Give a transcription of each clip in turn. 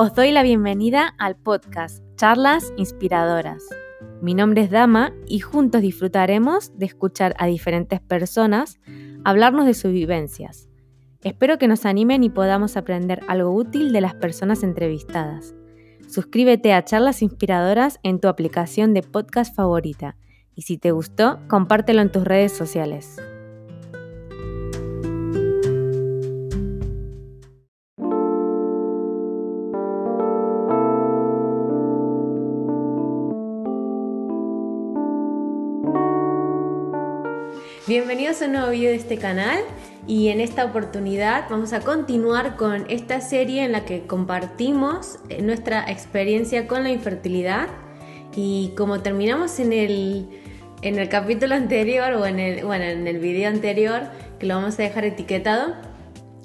Os doy la bienvenida al podcast Charlas Inspiradoras. Mi nombre es Dama y juntos disfrutaremos de escuchar a diferentes personas hablarnos de sus vivencias. Espero que nos animen y podamos aprender algo útil de las personas entrevistadas. Suscríbete a Charlas Inspiradoras en tu aplicación de podcast favorita y si te gustó, compártelo en tus redes sociales. Bienvenidos a un nuevo video de este canal y en esta oportunidad vamos a continuar con esta serie en la que compartimos eh, nuestra experiencia con la infertilidad. Y como terminamos en el, en el capítulo anterior o en el, bueno, en el video anterior que lo vamos a dejar etiquetado,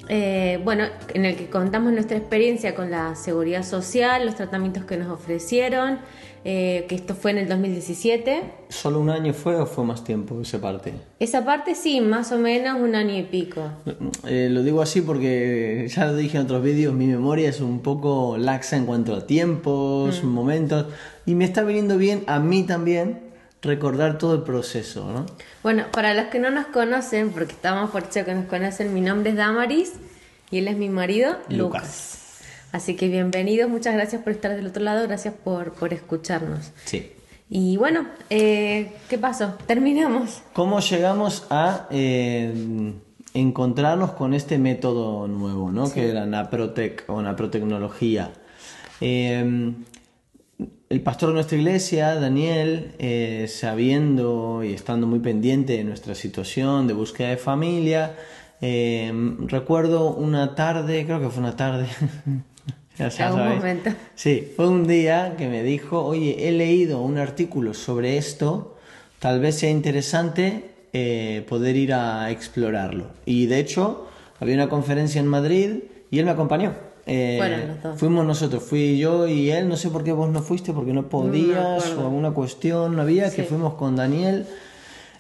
eh, bueno, en el que contamos nuestra experiencia con la seguridad social, los tratamientos que nos ofrecieron, eh, que esto fue en el 2017. ¿Solo un año fue o fue más tiempo esa parte? Esa parte sí, más o menos un año y pico. Eh, lo digo así porque ya lo dije en otros vídeos, mi memoria es un poco laxa en cuanto a tiempos, mm. momentos, y me está viniendo bien a mí también recordar todo el proceso, ¿no? Bueno, para los que no nos conocen, porque estamos por hecho que nos conocen, mi nombre es Damaris y él es mi marido, Lucas. Así que bienvenidos, muchas gracias por estar del otro lado, gracias por, por escucharnos. Sí. Y bueno, eh, ¿qué pasó? Terminamos. ¿Cómo llegamos a eh, encontrarnos con este método nuevo, ¿no? que era Naprotec o Naprotecnología? Eh, el pastor de nuestra iglesia, Daniel, sabiendo y estando muy pendiente de nuestra situación de búsqueda de familia, recuerdo una tarde, creo que fue una tarde, Ya un momento. Sí, fue un día que me dijo, oye, he leído un artículo sobre esto, tal vez sea interesante eh, poder ir a explorarlo. Y de hecho, había una conferencia en Madrid y él me acompañó. Eh, fuimos nosotros, fui yo y él, no sé por qué vos no fuiste, porque no podías o alguna cuestión no había, que fuimos con Daniel.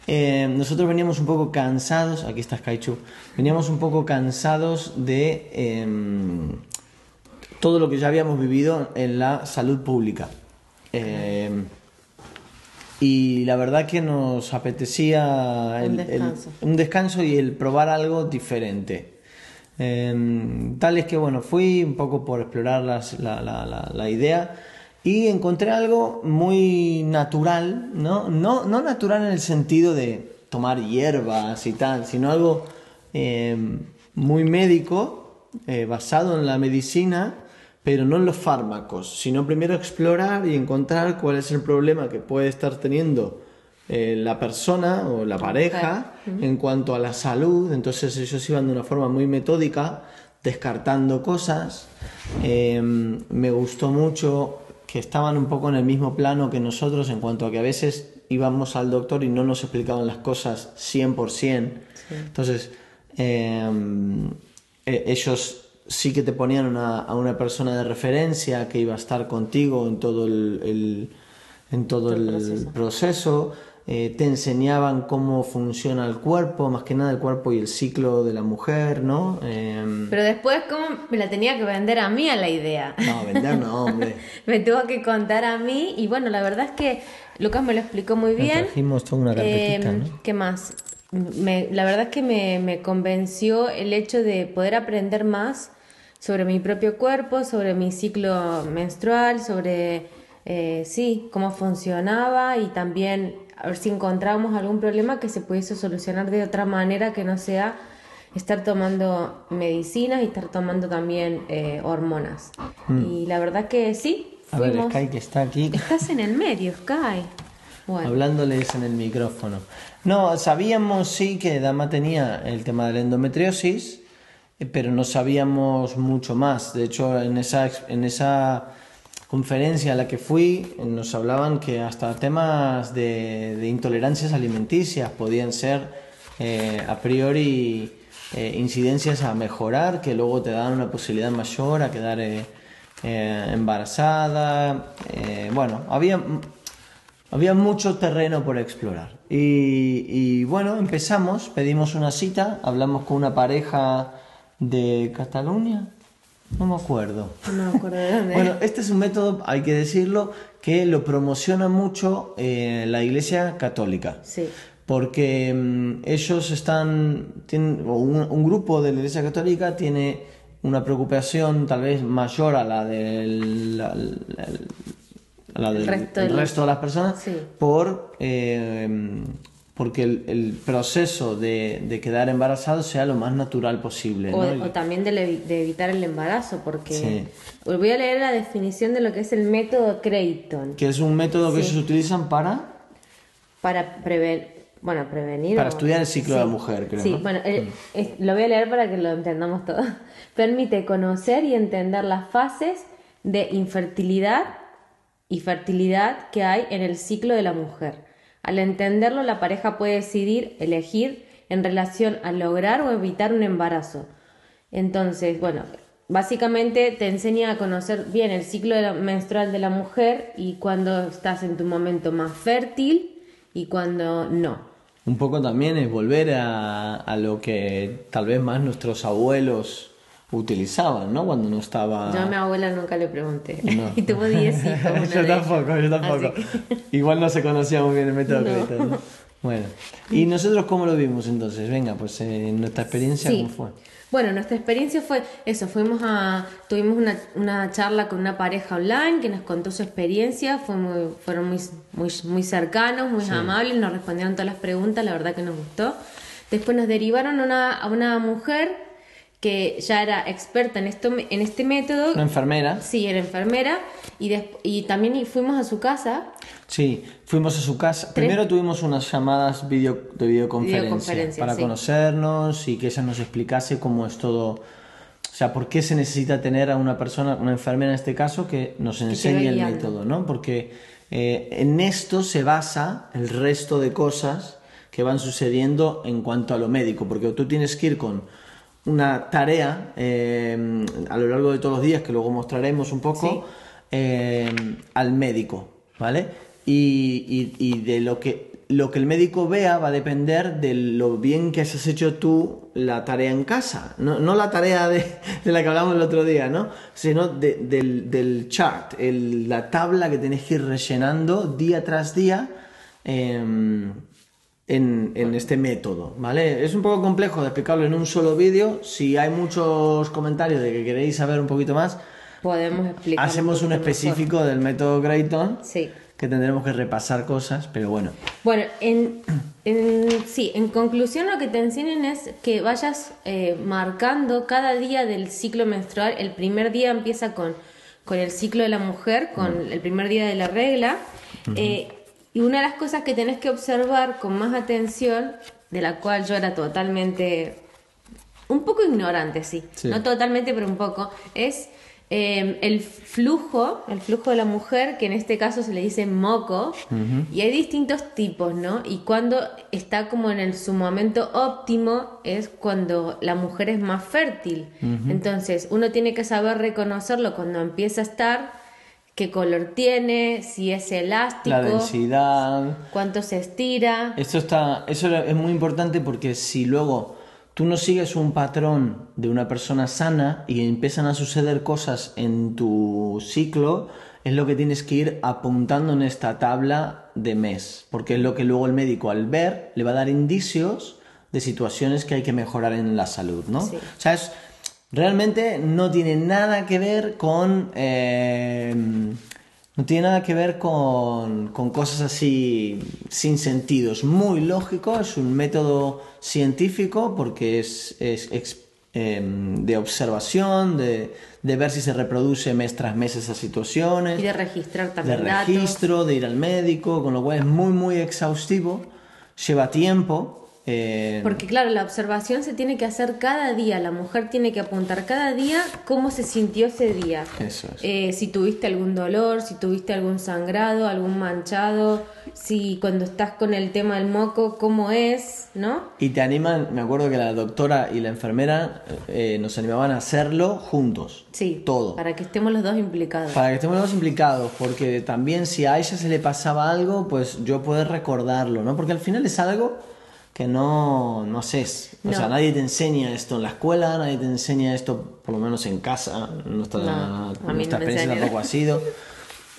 Eh, nosotros veníamos un poco cansados, aquí está Skaichu, veníamos un poco cansados de em, todo lo que ya habíamos vivido en la salud pública. Eh, y la verdad que nos apetecía un, descanso. y el probar algo diferente. Eh, tal es que bueno, fui un poco por explorar la, la, idea y encontré algo muy natural, ¿no? ¿no? No natural en el sentido de tomar hierbas y tal, sino algo eh, muy médico, basado en la medicina pero no en los fármacos, sino primero explorar y encontrar cuál es el problema que puede estar teniendo eh, la persona o la pareja en cuanto a la salud. Entonces ellos iban de una forma muy metódica, descartando cosas. Em, me gustó mucho que estaban un poco en el mismo plano que nosotros en cuanto a que a veces íbamos al doctor y no nos explicaban las cosas 100%. Entonces, em, e, ellos sí que te ponían a una persona de referencia que iba a estar contigo en todo el, en todo el proceso. Eh, te enseñaban cómo funciona el cuerpo, más que nada el cuerpo y el ciclo de la mujer, ¿no? Em, Pero después, ¿cómo me la tenía que vender a mí a la idea? No, vender no, hombre. me tuvo que contar a mí y bueno, la verdad es que Lucas me lo explicó muy bien. trajimos toda una carpetita, em, ¿Qué más? La verdad es que me, me convenció el hecho de poder aprender más sobre mi propio cuerpo, sobre mi ciclo menstrual, sobre, eh, sí, cómo funcionaba y también a ver si encontrábamos algún problema que se pudiese solucionar de otra manera que no sea estar tomando medicinas y estar tomando también eh, hormonas. Mm. Y la verdad que sí. A ver, Sky que está aquí. Estás en el medio, Sky. Hablándoles en el micrófono. No, sabíamos sí que Dama tenía el tema de la endometriosis eh, pero no sabíamos mucho más. De hecho, en esa, en esa conferencia a la que fui nos hablaban que hasta temas de, intolerancias alimenticias podían ser eh, a priori eh, incidencias a mejorar que luego te dan una posibilidad mayor a quedar embarazada. bueno, había, había mucho terreno por explorar. Y, y bueno, empezamos, pedimos una cita, hablamos con una pareja de Cataluña. No me acuerdo. No me acuerdo de dónde. bueno, este es un método, hay que decirlo, que lo promociona mucho eh, la Iglesia Católica. Sí. Porque mm, ellos están, tienen, o un, un grupo de la Iglesia Católica tiene una preocupación tal vez mayor a la del, la- la- a la del resto el del- resto de las personas Sí. por eh, porque el, el proceso de, de quedar embarazado sea lo más natural posible. O, ¿no? o también de, de evitar el embarazo, porque Sí. voy a leer la definición de lo que es el método Creighton Que es un método que Sí. ellos utilizan para... para prevenir, bueno, prevenir. Para o- estudiar el ciclo de la mujer, creo, Sí, ¿no? Mm. bueno, eh, es- lo voy a leer para que lo entendamos todo. Permite conocer y entender las fases de infertilidad y fertilidad que hay en el ciclo de la mujer. Al entenderlo, la pareja puede decidir, elegir en relación a lograr o evitar un embarazo. Entonces, bueno, básicamente te enseña a conocer bien el ciclo menstrual de la mujer y cuando estás en tu momento más fértil y cuando no. Un poco también es volver a lo que tal vez más nuestros abuelos utilizaban, ¿no? Cuando no estaba... Yo a mi abuela nunca le pregunté. No. y tuvo 10 hijos. yo tampoco, yo tampoco. Que- Igual no se conocía muy bien el método No. ¿no? Bueno, ¿y nosotros cómo lo vimos entonces? Venga, pues eh, nuestra experiencia, Sí. ¿cómo fue? Bueno, nuestra experiencia fue eso, fuimos a, tuvimos una, una charla con una pareja online que nos contó su experiencia, fue muy, fueron muy, muy, muy cercanos, muy amables, nos respondieron todas las preguntas, la verdad que nos gustó. Después nos derivaron a una, a una mujer que ya era experta en, esto, en este método, Una enfermera. sí, era enfermera, y, y también fuimos a su casa Sí, fuimos a su casa. Primero tuvimos unas llamadas video, de videoconferencia, Videoconferencia, para sí. conocernos y que ella nos explicase cómo es todo. O sea, por qué se necesita tener a una persona, una enfermera en este caso, que nos enseñe el método, ¿no? Porque eh, en esto se basa el resto de cosas que van sucediendo en cuanto a lo médico, porque tú tienes que ir con una tarea eh, a lo largo de todos los días, que luego mostraremos un poco, Sí. eh, al médico, ¿vale? Y, y- y de lo que, lo que el médico vea va a depender de lo bien que has hecho tú la tarea en casa. No, no la tarea de, de la que hablamos el otro día, ¿no? Sino de- del, del chart, el- la tabla que tenés que ir rellenando día tras día. em, en, en este método, ¿vale? Es un poco complejo de explicarlo en un solo vídeo. Si hay muchos comentarios de que queréis saber un poquito más, podemos explicar. hacemos un mejor. específico del método Creighton, Sí. que tendremos que repasar cosas, pero bueno. Bueno, en, en- sí, en conclusión lo que te enseñan es que vayas eh, marcando cada día del ciclo menstrual. El primer día empieza con, con el ciclo de la mujer, con el primer día de la regla. Eh, y una de las cosas que tenés que observar con más atención, de la cual yo era totalmente un poco ignorante, sí. Sí. No totalmente, pero un poco. Es eh, el flujo, el flujo de la mujer, que en este caso se le dice moco, y hay distintos tipos, ¿no? Y cuando está como en el, su momento óptimo es cuando la mujer es más fértil. Entonces, uno tiene que saber reconocerlo cuando empieza a estar, qué color tiene, si es elástico, La densidad. cuánto se estira. Esto está, eso es muy importante porque si luego tú no sigues un patrón de una persona sana y empiezan a suceder cosas en tu ciclo, es lo que tienes que ir apuntando en esta tabla de mes, porque es lo que luego el médico al ver le va a dar indicios de situaciones que hay que mejorar en la salud, ¿no? Sí. O sea, es, realmente no tiene nada que ver con... eh, no tiene nada que ver con, con cosas así sin sentido. Es muy lógico, es un método científico porque es, es em, de observación, de, de ver si se reproduce mes tras mes esas situaciones Y de registrar de también datos. registro, de ir al médico, con lo cual es muy, muy exhaustivo, lleva tiempo. Eh, Porque claro, la observación se tiene que hacer cada día, la mujer tiene que apuntar cada día cómo se sintió ese día. Eso es. Eh, si tuviste algún dolor, si tuviste algún sangrado, algún manchado, si cuando estás con el tema del moco, cómo es, ¿no? Y te animan, me acuerdo que la doctora y la enfermera eh, nos animaban a hacerlo juntos. Sí. Todo. Para que estemos los dos implicados. Para que estemos los dos implicados, porque también si a ella se le pasaba algo, pues yo poder recordarlo, ¿no? Porque al final es algo que no, no haces. O sea, nadie te enseña esto en la escuela, nadie te enseña esto, por lo menos en casa. Nuestra, nuestra experiencia tampoco ha sido.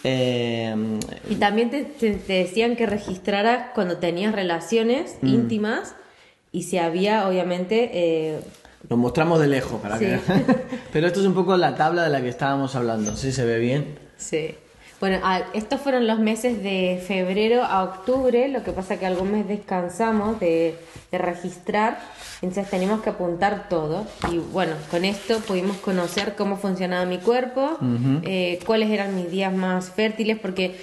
Eh, y también te, decían que registraras cuando tenías relaciones mm. íntimas y si había, obviamente... Eh, Nos mostramos de lejos para que... Pero esto es un poco la tabla de la que estábamos hablando. ¿Sí se ve bien? Sí. Bueno, estos fueron los meses de febrero a octubre, lo que pasa que algún mes descansamos de, registrar, entonces teníamos que apuntar todo. Y bueno, con esto pudimos conocer cómo funcionaba mi cuerpo, eh, cuáles eran mis días más fértiles, porque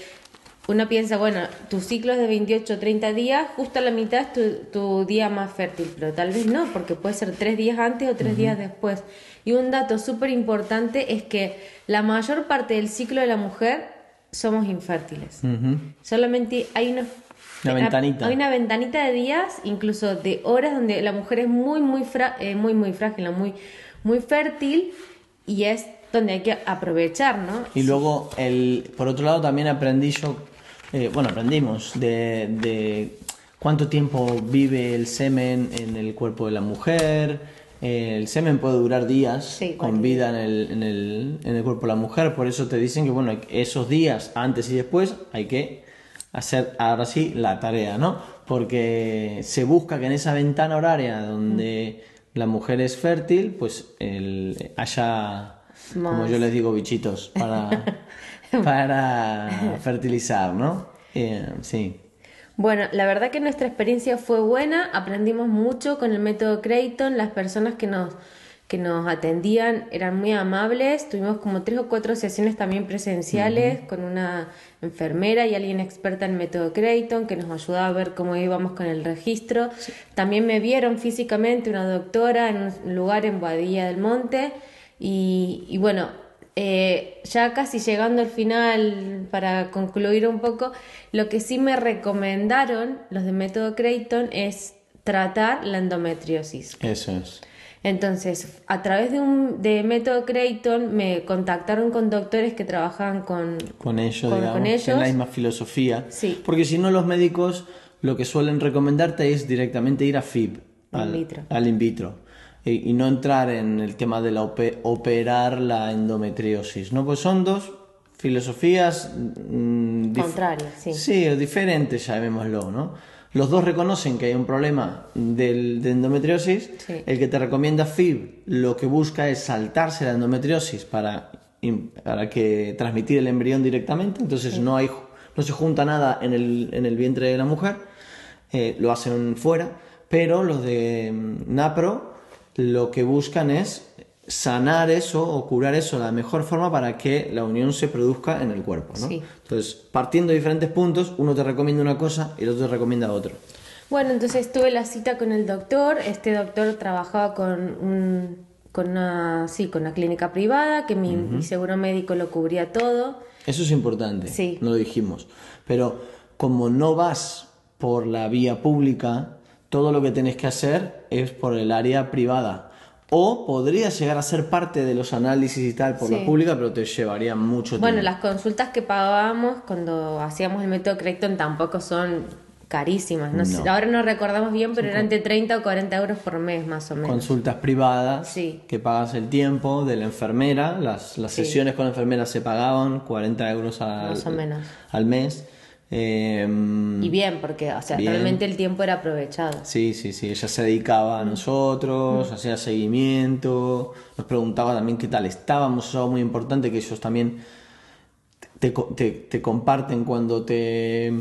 uno piensa, bueno, tu ciclo es de 28 o 30 días, justo a la mitad es tu, día más fértil, pero tal vez no, porque puede ser tres días antes o tres días después. Y un dato súper importante es que la mayor parte del ciclo de la mujer somos infértiles. Solamente hay una, ventanita. Hay una ventanita de días, incluso de horas, donde la mujer es muy, muy, eh, muy, muy frágil, muy, muy fértil y es donde hay que aprovechar, ¿no? Y luego, el, por otro lado, también aprendí yo, eh, bueno, aprendimos de, de cuánto tiempo vive el semen en el cuerpo de la mujer, el semen puede durar días con vida en el, en, el, en el, cuerpo de la mujer, por eso te dicen que bueno, esos días antes y después hay que hacer ahora sí la tarea, ¿no? Porque se busca que en esa ventana horaria donde la mujer es fértil, pues el, haya, como yo les digo, bichitos para, para fertilizar, ¿no? Eh, sí. Bueno, la verdad que nuestra experiencia fue buena, aprendimos mucho con el método Creighton, las personas que nos, que nos atendían eran muy amables, tuvimos como tres o cuatro sesiones también presenciales con una enfermera y alguien experta en método Creighton que nos ayudaba a ver cómo íbamos con el registro. También me vieron físicamente una doctora en un lugar en Boadilla del Monte y, y bueno, eh, ya casi llegando al final, para concluir un poco, lo que sí me recomendaron los de método Creighton es tratar la endometriosis. Eso es. Entonces, a través de un de método Creighton me contactaron con doctores que trabajaban con, con ellos, en la misma filosofía. Sí. Porque si no, los médicos lo que suelen recomendarte es directamente ir a FIB, al, al in vitro y, no entrar en el tema de la operar la endometriosis, ¿no? Pues son dos filosofías mm, contrarias, sí. Sí, diferentes, llamémoslo, ¿no? Los dos reconocen que hay un problema del, de endometriosis. El que te recomienda FIB lo que busca es saltarse la endometriosis para, para que transmitir el embrión directamente. Entonces no, hay, no se junta nada en el, en el vientre de la mujer. Eh, lo hacen fuera. Pero los de mm, NAPRO lo que buscan es sanar eso o curar eso de la mejor forma para que la unión se produzca en el cuerpo. ¿no? Entonces, partiendo de diferentes puntos, uno te recomienda una cosa y el otro te recomienda otra. Bueno, entonces tuve la cita con el doctor. Este doctor trabajaba con un, con una, sí, con una clínica privada que mi, seguro médico lo cubría todo. Eso es importante. Sí. No lo dijimos. Pero como no vas por la vía pública, todo lo que tenés que hacer es por el área privada. O podría llegar a ser parte de los análisis y tal por la pública, pero te llevaría mucho tiempo. Bueno, las consultas que pagábamos cuando hacíamos el método Creighton tampoco son carísimas. No, ahora no recordamos bien, pero eran de 30 o 40 euros por mes más o menos. Consultas privadas, que pagas el tiempo de la enfermera. Las, las sesiones con la enfermera se pagaban 40 euros al, al mes. Em, y bien, porque o sea, realmente el tiempo era aprovechado. Sí, sí, sí, ella se dedicaba a nosotros, hacía seguimiento, nos preguntaba también qué tal estábamos, es algo muy importante que ellos también te, te, comparten cuando te,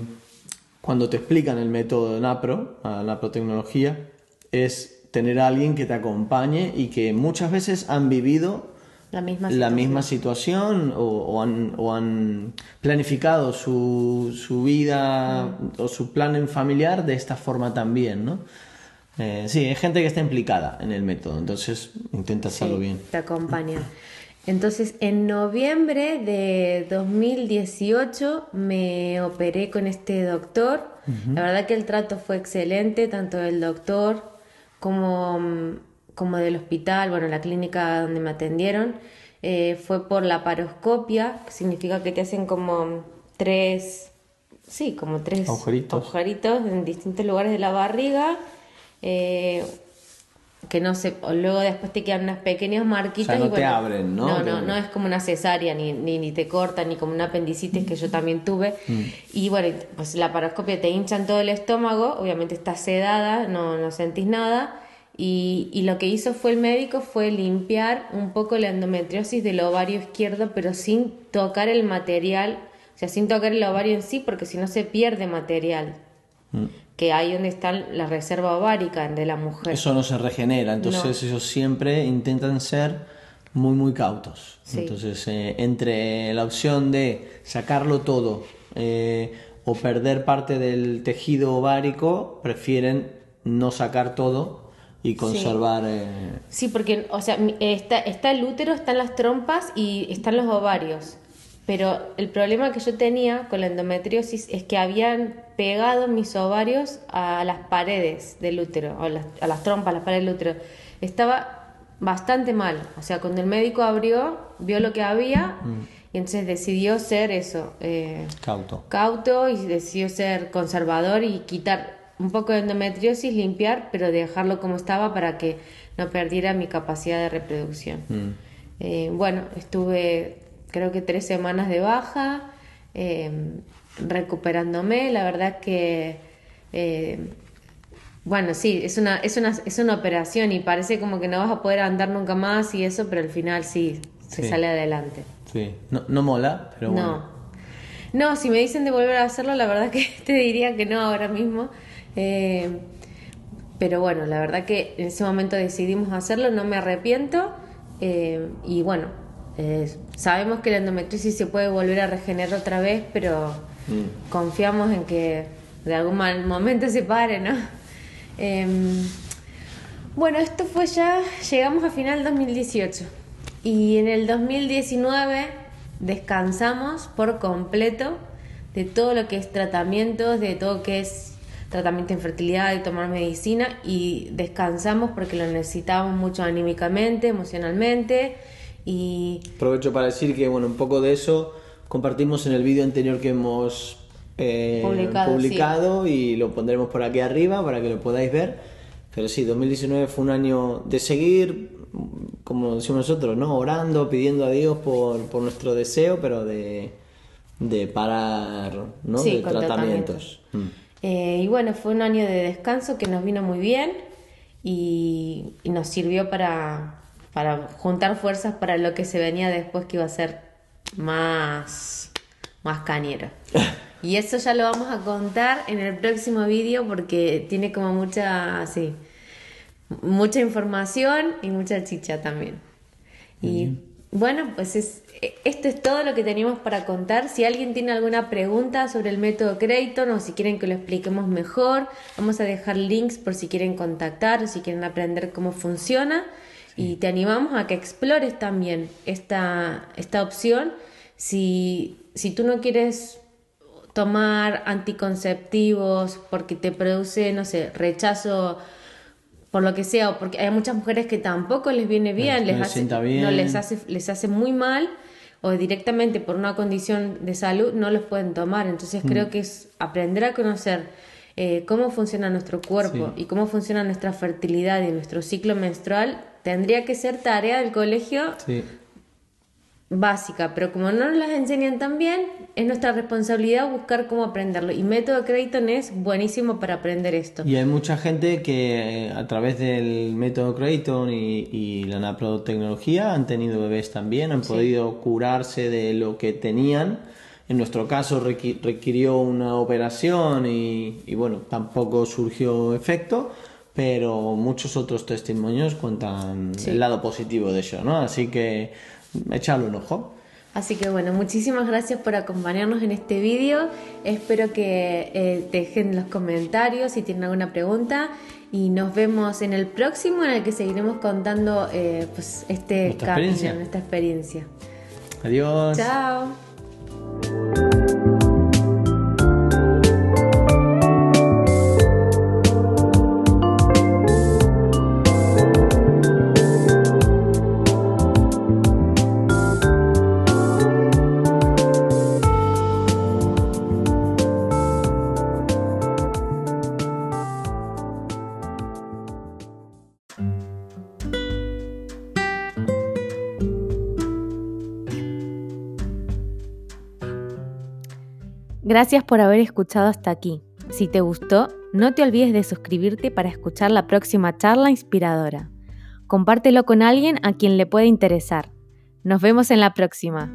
cuando te explican el método de NAPRO, la NAPRO tecnología, es tener a alguien que te acompañe y que muchas veces han vivido la misma situación, misma situación o, han, planificado su, su vida mm. o su plan en familiar de esta forma también, ¿no? Eh, sí, hay gente que está implicada en el método, entonces intenta hacerlo bien. Te acompaña. Entonces, en noviembre de 2018 me operé con este doctor. La verdad que el trato fue excelente, tanto del doctor como como del hospital, bueno, la clínica donde me atendieron, eh, fue por la paroscopia, que significa que te hacen como tres, sí, como tres agujeritos. agujeritos en distintos lugares de la barriga Eh, que no se, luego después te quedan unas pequeñas marquitas. no te abren, ¿no? No, no, no es como una cesárea, ni, ni, te cortan, ni como una apendicitis que yo también tuve. Mm. Y bueno, pues la paroscopia te hinchan todo el estómago, obviamente estás sedada, no, no sentís nada. Y, y, lo que hizo fue el médico fue limpiar un poco la endometriosis del ovario izquierdo, pero sin tocar el material, o sea, sin tocar el ovario en sí, porque si no se pierde material. Mm que ahí donde está la reserva ovárica de la mujer. Eso no se regenera, entonces ellos siempre intentan ser muy, muy cautos. Entonces, eh, entre la opción de sacarlo todo eh, o perder parte del tejido ovárico, prefieren no sacar todo y conservar. Sí, eh, sí porque, o sea, está, está el útero, están las trompas y están los ovarios. Pero el problema que yo tenía con la endometriosis es que habían pegado mis ovarios a las paredes del útero, a las, trompas, a las paredes del útero. Estaba bastante mal. O sea, cuando el médico abrió, vio lo que había mm. y entonces decidió ser eso. Eh, cauto. Cauto y decidió ser conservador y quitar un poco de endometriosis, limpiar, pero dejarlo como estaba para que no perdiera mi capacidad de reproducción. Mm. Eh, bueno, estuve creo que tres semanas de baja, em, recuperándome. La verdad que, eh, bueno, sí, es una, es, una, es una operación y parece como que no vas a poder andar nunca más y eso, pero al final sí, se sale adelante. Sí, no, no mola, pero bueno. No. No, si me dicen de volver a hacerlo, la verdad que te diría que no ahora mismo. Eh, pero bueno, la verdad que en ese momento decidimos hacerlo, no me arrepiento. Eh, y bueno, eh, sabemos que la endometriosis se puede volver a regenerar otra vez, pero mm. confiamos en que de algún momento se pare, ¿no? Em, bueno, esto fue ya, llegamos a final 2018 y en el 2019 descansamos por completo de todo lo que es tratamientos, de todo lo que es tratamiento de infertilidad, de tomar medicina y descansamos porque lo necesitábamos mucho anímicamente, emocionalmente y... Aprovecho para decir que, bueno, un poco de eso compartimos en el vídeo anterior que hemos eh, publicado, y lo pondremos por aquí arriba para que lo podáis ver. Pero sí, 2019 fue un año de seguir, como decimos nosotros, ¿no? Orando, pidiendo a Dios por, por nuestro deseo, pero de, de parar, ¿no? de tratamientos. Mm. Eh, y bueno, fue un año de descanso que nos vino muy bien y nos sirvió para, para juntar fuerzas para lo que se venía después que iba a ser más, más cañero. Y eso ya lo vamos a contar en el próximo vídeo porque tiene como mucha, sí, mucha información y mucha chicha también. Y bueno, pues es, esto es todo lo que teníamos para contar. Si alguien tiene alguna pregunta sobre el método Creighton o si quieren que lo expliquemos mejor, vamos a dejar links por si quieren contactar o si quieren aprender cómo funciona. Y te animamos a que explores también esta, esta opción. Si, si tú no quieres tomar anticonceptivos porque te produce, no sé, rechazo por lo que sea, o porque hay muchas mujeres que tampoco les viene bien, les, hace, No, les, hace, les hace muy mal, o directamente por una condición de salud no los pueden tomar. Entonces creo mm. que es aprender a conocer eh, cómo funciona nuestro cuerpo y cómo funciona nuestra fertilidad y nuestro ciclo menstrual tendría que ser tarea del colegio básica, pero como no nos las enseñan tan bien, es nuestra responsabilidad buscar cómo aprenderlo. Y método Creighton es buenísimo para aprender esto. Y hay mucha gente que eh, a través del método Creighton y, la naprotecnología han tenido bebés también, han podido curarse de lo que tenían. En nuestro caso requirió una operación y, y bueno, tampoco surgió efecto pero muchos otros testimonios cuentan el lado positivo de eso, ¿no? Así que echadle un ojo. Así que bueno, muchísimas gracias por acompañarnos en este vídeo. Espero que eh, dejen los comentarios si tienen alguna pregunta y nos vemos en el próximo en el que seguiremos contando eh, pues este camino, esta experiencia. Adiós. Chao. Gracias por haber escuchado hasta aquí. Si te gustó, no te olvides de suscribirte para escuchar la próxima charla inspiradora. Compártelo con alguien a quien le pueda interesar. Nos vemos en la próxima.